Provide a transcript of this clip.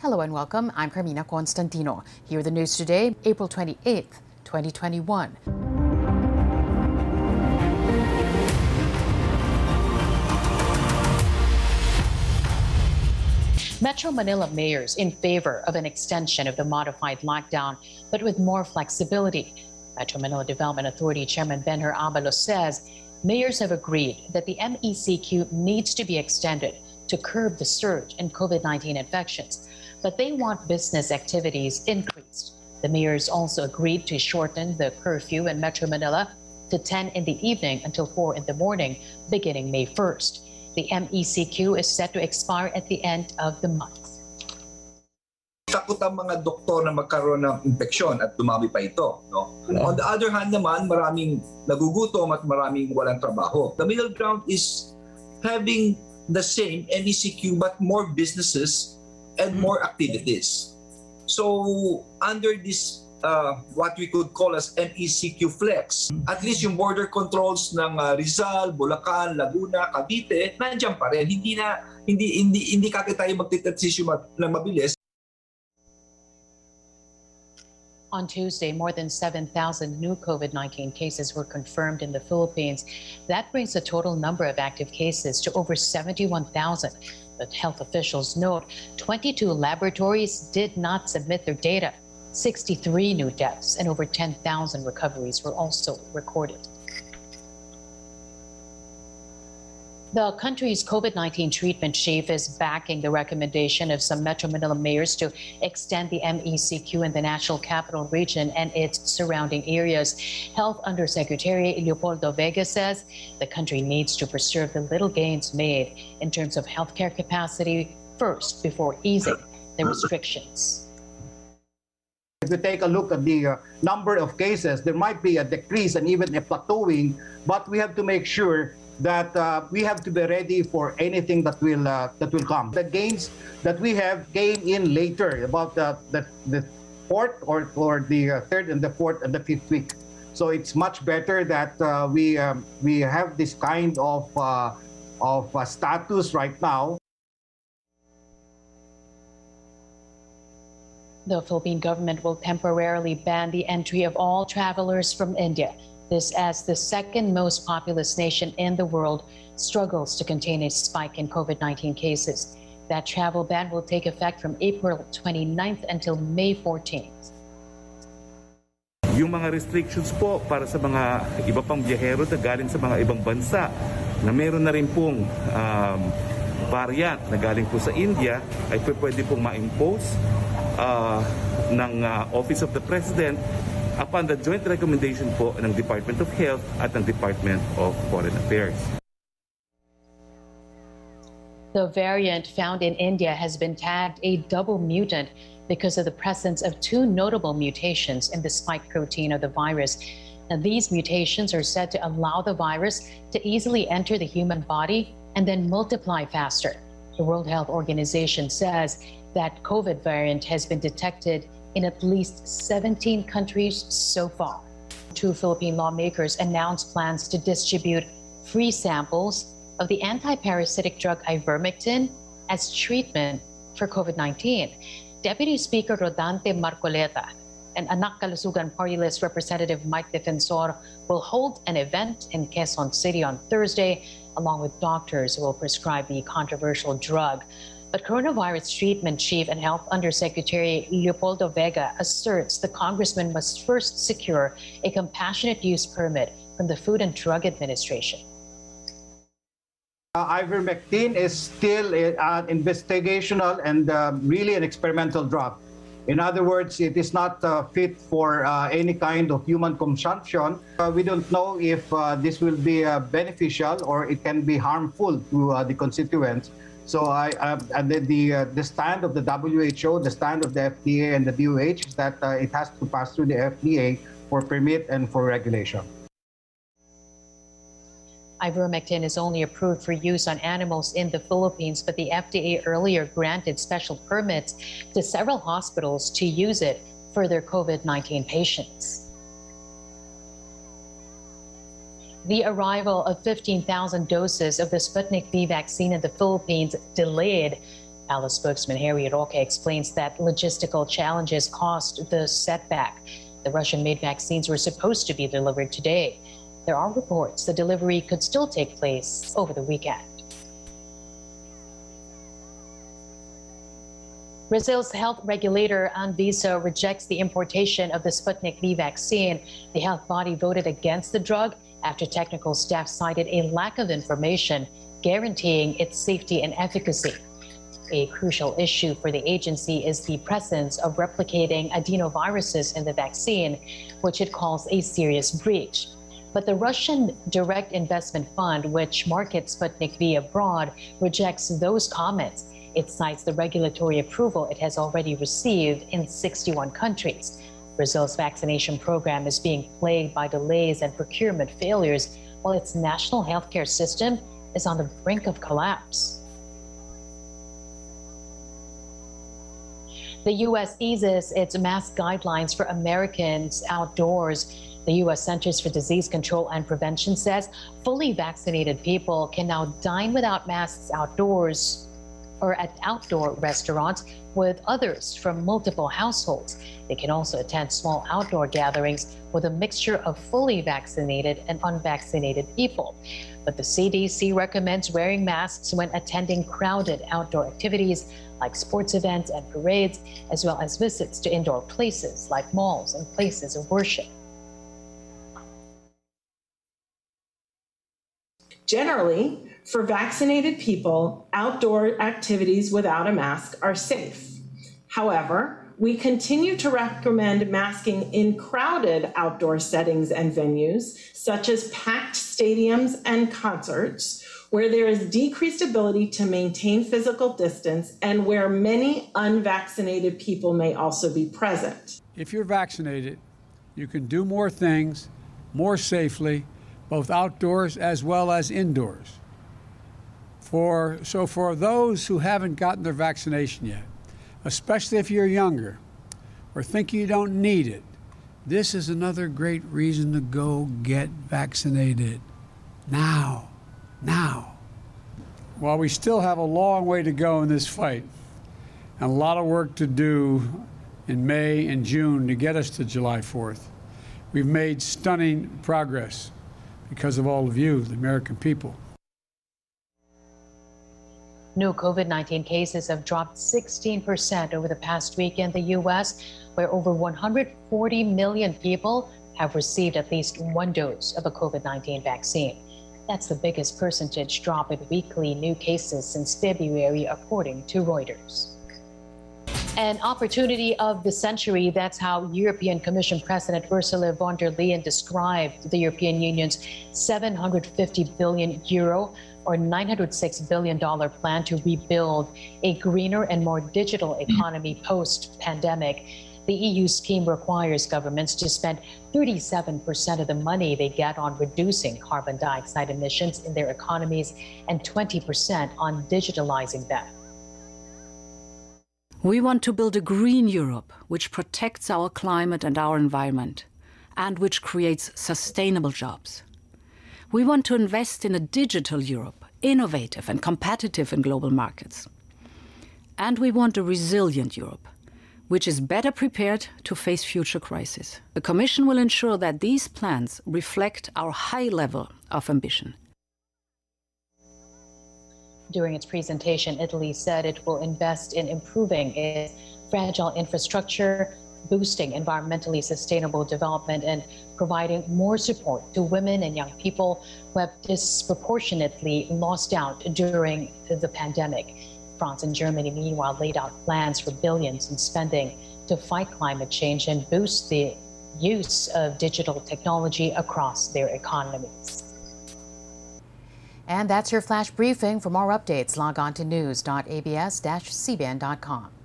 Hello and welcome. I'm Carmina Constantino. Here are the news today, April 28th, 2021. Metro Manila mayors in favor of an extension of the modified lockdown, but with more flexibility. Metro Manila Development Authority Chairman Benhur Abalos says mayors have agreed that the MECQ needs to be extended to curb the surge in COVID 19 infections, but they want business activities increased. The mayors also agreed to shorten the curfew in Metro Manila to 10 in the evening until 4 in the morning, beginning May 1st. The MECQ is set to expire at the end of the month. takot ang mga doktor na magkaroon ng infeksyon at dumami pa ito. No? On the other hand naman, maraming nagugutom at maraming walang trabaho. The middle ground is having the same MECQ but more businesses and more activities. So under this uh, what we could call as MECQ Flex, at least yung border controls ng uh, Rizal, Bulacan, Laguna, Cavite, nandiyan pa rin. Hindi na hindi hindi hindi kagad tayo magtitransition ma- na mabilis On Tuesday, more than 7,000 new COVID 19 cases were confirmed in the Philippines. That brings the total number of active cases to over 71,000. But health officials note 22 laboratories did not submit their data. 63 new deaths and over 10,000 recoveries were also recorded. The country's COVID 19 treatment chief is backing the recommendation of some Metro Manila mayors to extend the MECQ in the National Capital Region and its surrounding areas. Health Undersecretary Leopoldo Vega says the country needs to preserve the little gains made in terms of healthcare capacity first before easing the restrictions. If you take a look at the uh, number of cases, there might be a decrease and even a plateauing, but we have to make sure that uh, we have to be ready for anything that will uh, that will come. The gains that we have came in later, about the the, the fourth or or the uh, third and the fourth and the fifth week. So it's much better that uh, we um, we have this kind of uh, of uh, status right now The Philippine government will temporarily ban the entry of all travelers from India. This, as the second most populous nation in the world struggles to contain a spike in COVID 19 cases. That travel ban will take effect from April 29th until May 14th. Yung mga restrictions po para sa mga iba pang biyahero na galing sa mga ibang bansa na meron na rin pong um, variant na galing po sa India ay pwede pong ma-impose uh, ng uh, Office of the President upon the joint recommendation po ng Department of Health at ng Department of Foreign Affairs. The variant found in India has been tagged a double mutant because of the presence of two notable mutations in the spike protein of the virus. Now, these mutations are said to allow the virus to easily enter the human body and then multiply faster. The World Health Organization says that COVID variant has been detected in at least 17 countries so far. Two Philippine lawmakers announced plans to distribute free samples of the anti-parasitic drug ivermectin as treatment for COVID-19. Deputy Speaker Rodante Marcoleta and Anak Kalusugan Party List Representative Mike Defensor will hold an event in Quezon City on Thursday, along with doctors who will prescribe the controversial drug. But coronavirus treatment chief and health undersecretary Leopoldo Vega asserts the congressman must first secure a compassionate use permit from the Food and Drug Administration. Uh, ivermectin is still an investigational and uh, really an experimental drug. In other words, it is not uh, fit for uh, any kind of human consumption. Uh, we don't know if uh, this will be uh, beneficial or it can be harmful to uh, the constituents. So I, the the, uh, the stand of the WHO, the stand of the FDA and the DOH is that uh, it has to pass through the FDA for permit and for regulation. Ivermectin is only approved for use on animals in the Philippines, but the FDA earlier granted special permits to several hospitals to use it for their COVID 19 patients. The arrival of 15,000 doses of the Sputnik V vaccine in the Philippines delayed Palace spokesman Harry Roque explains that logistical challenges caused the setback. The Russian made vaccines were supposed to be delivered today. There are reports the delivery could still take place over the weekend. Brazil's health regulator Anvisa rejects the importation of the Sputnik V vaccine. The health body voted against the drug after technical staff cited a lack of information guaranteeing its safety and efficacy. A crucial issue for the agency is the presence of replicating adenoviruses in the vaccine, which it calls a serious breach. But the Russian Direct Investment Fund, which markets Sputnik V abroad, rejects those comments it cites the regulatory approval it has already received in 61 countries. Brazil's vaccination program is being plagued by delays and procurement failures, while its national healthcare system is on the brink of collapse. The U.S. eases its mask guidelines for Americans outdoors. The U.S. Centers for Disease Control and Prevention says fully vaccinated people can now dine without masks outdoors or at outdoor restaurants with others from multiple households. They can also attend small outdoor gatherings with a mixture of fully vaccinated and unvaccinated people. But the CDC recommends wearing masks when attending crowded outdoor activities like sports events and parades, as well as visits to indoor places like malls and places of worship. Generally, for vaccinated people, outdoor activities without a mask are safe. However, we continue to recommend masking in crowded outdoor settings and venues, such as packed stadiums and concerts, where there is decreased ability to maintain physical distance and where many unvaccinated people may also be present. If you're vaccinated, you can do more things more safely, both outdoors as well as indoors. For, so, for those who haven't gotten their vaccination yet, especially if you're younger or think you don't need it, this is another great reason to go get vaccinated. Now. Now. While we still have a long way to go in this fight and a lot of work to do in May and June to get us to July 4th, we've made stunning progress because of all of you, the American people. New COVID 19 cases have dropped 16% over the past week in the U.S., where over 140 million people have received at least one dose of a COVID 19 vaccine. That's the biggest percentage drop in weekly new cases since February, according to Reuters. An opportunity of the century. That's how European Commission President Ursula von der Leyen described the European Union's 750 billion euro or $906 billion plan to rebuild a greener and more digital mm-hmm. economy post pandemic. The EU scheme requires governments to spend 37% of the money they get on reducing carbon dioxide emissions in their economies and 20% on digitalizing them. We want to build a green Europe which protects our climate and our environment and which creates sustainable jobs. We want to invest in a digital Europe, innovative and competitive in global markets. And we want a resilient Europe, which is better prepared to face future crises. The Commission will ensure that these plans reflect our high level of ambition. During its presentation, Italy said it will invest in improving its fragile infrastructure, boosting environmentally sustainable development and providing more support to women and young people who have disproportionately lost out during the pandemic. France and Germany, meanwhile, laid out plans for billions in spending to fight climate change and boost the use of digital technology across their economies. And that's your flash briefing. For more updates, log on to news.abs-cbn.com.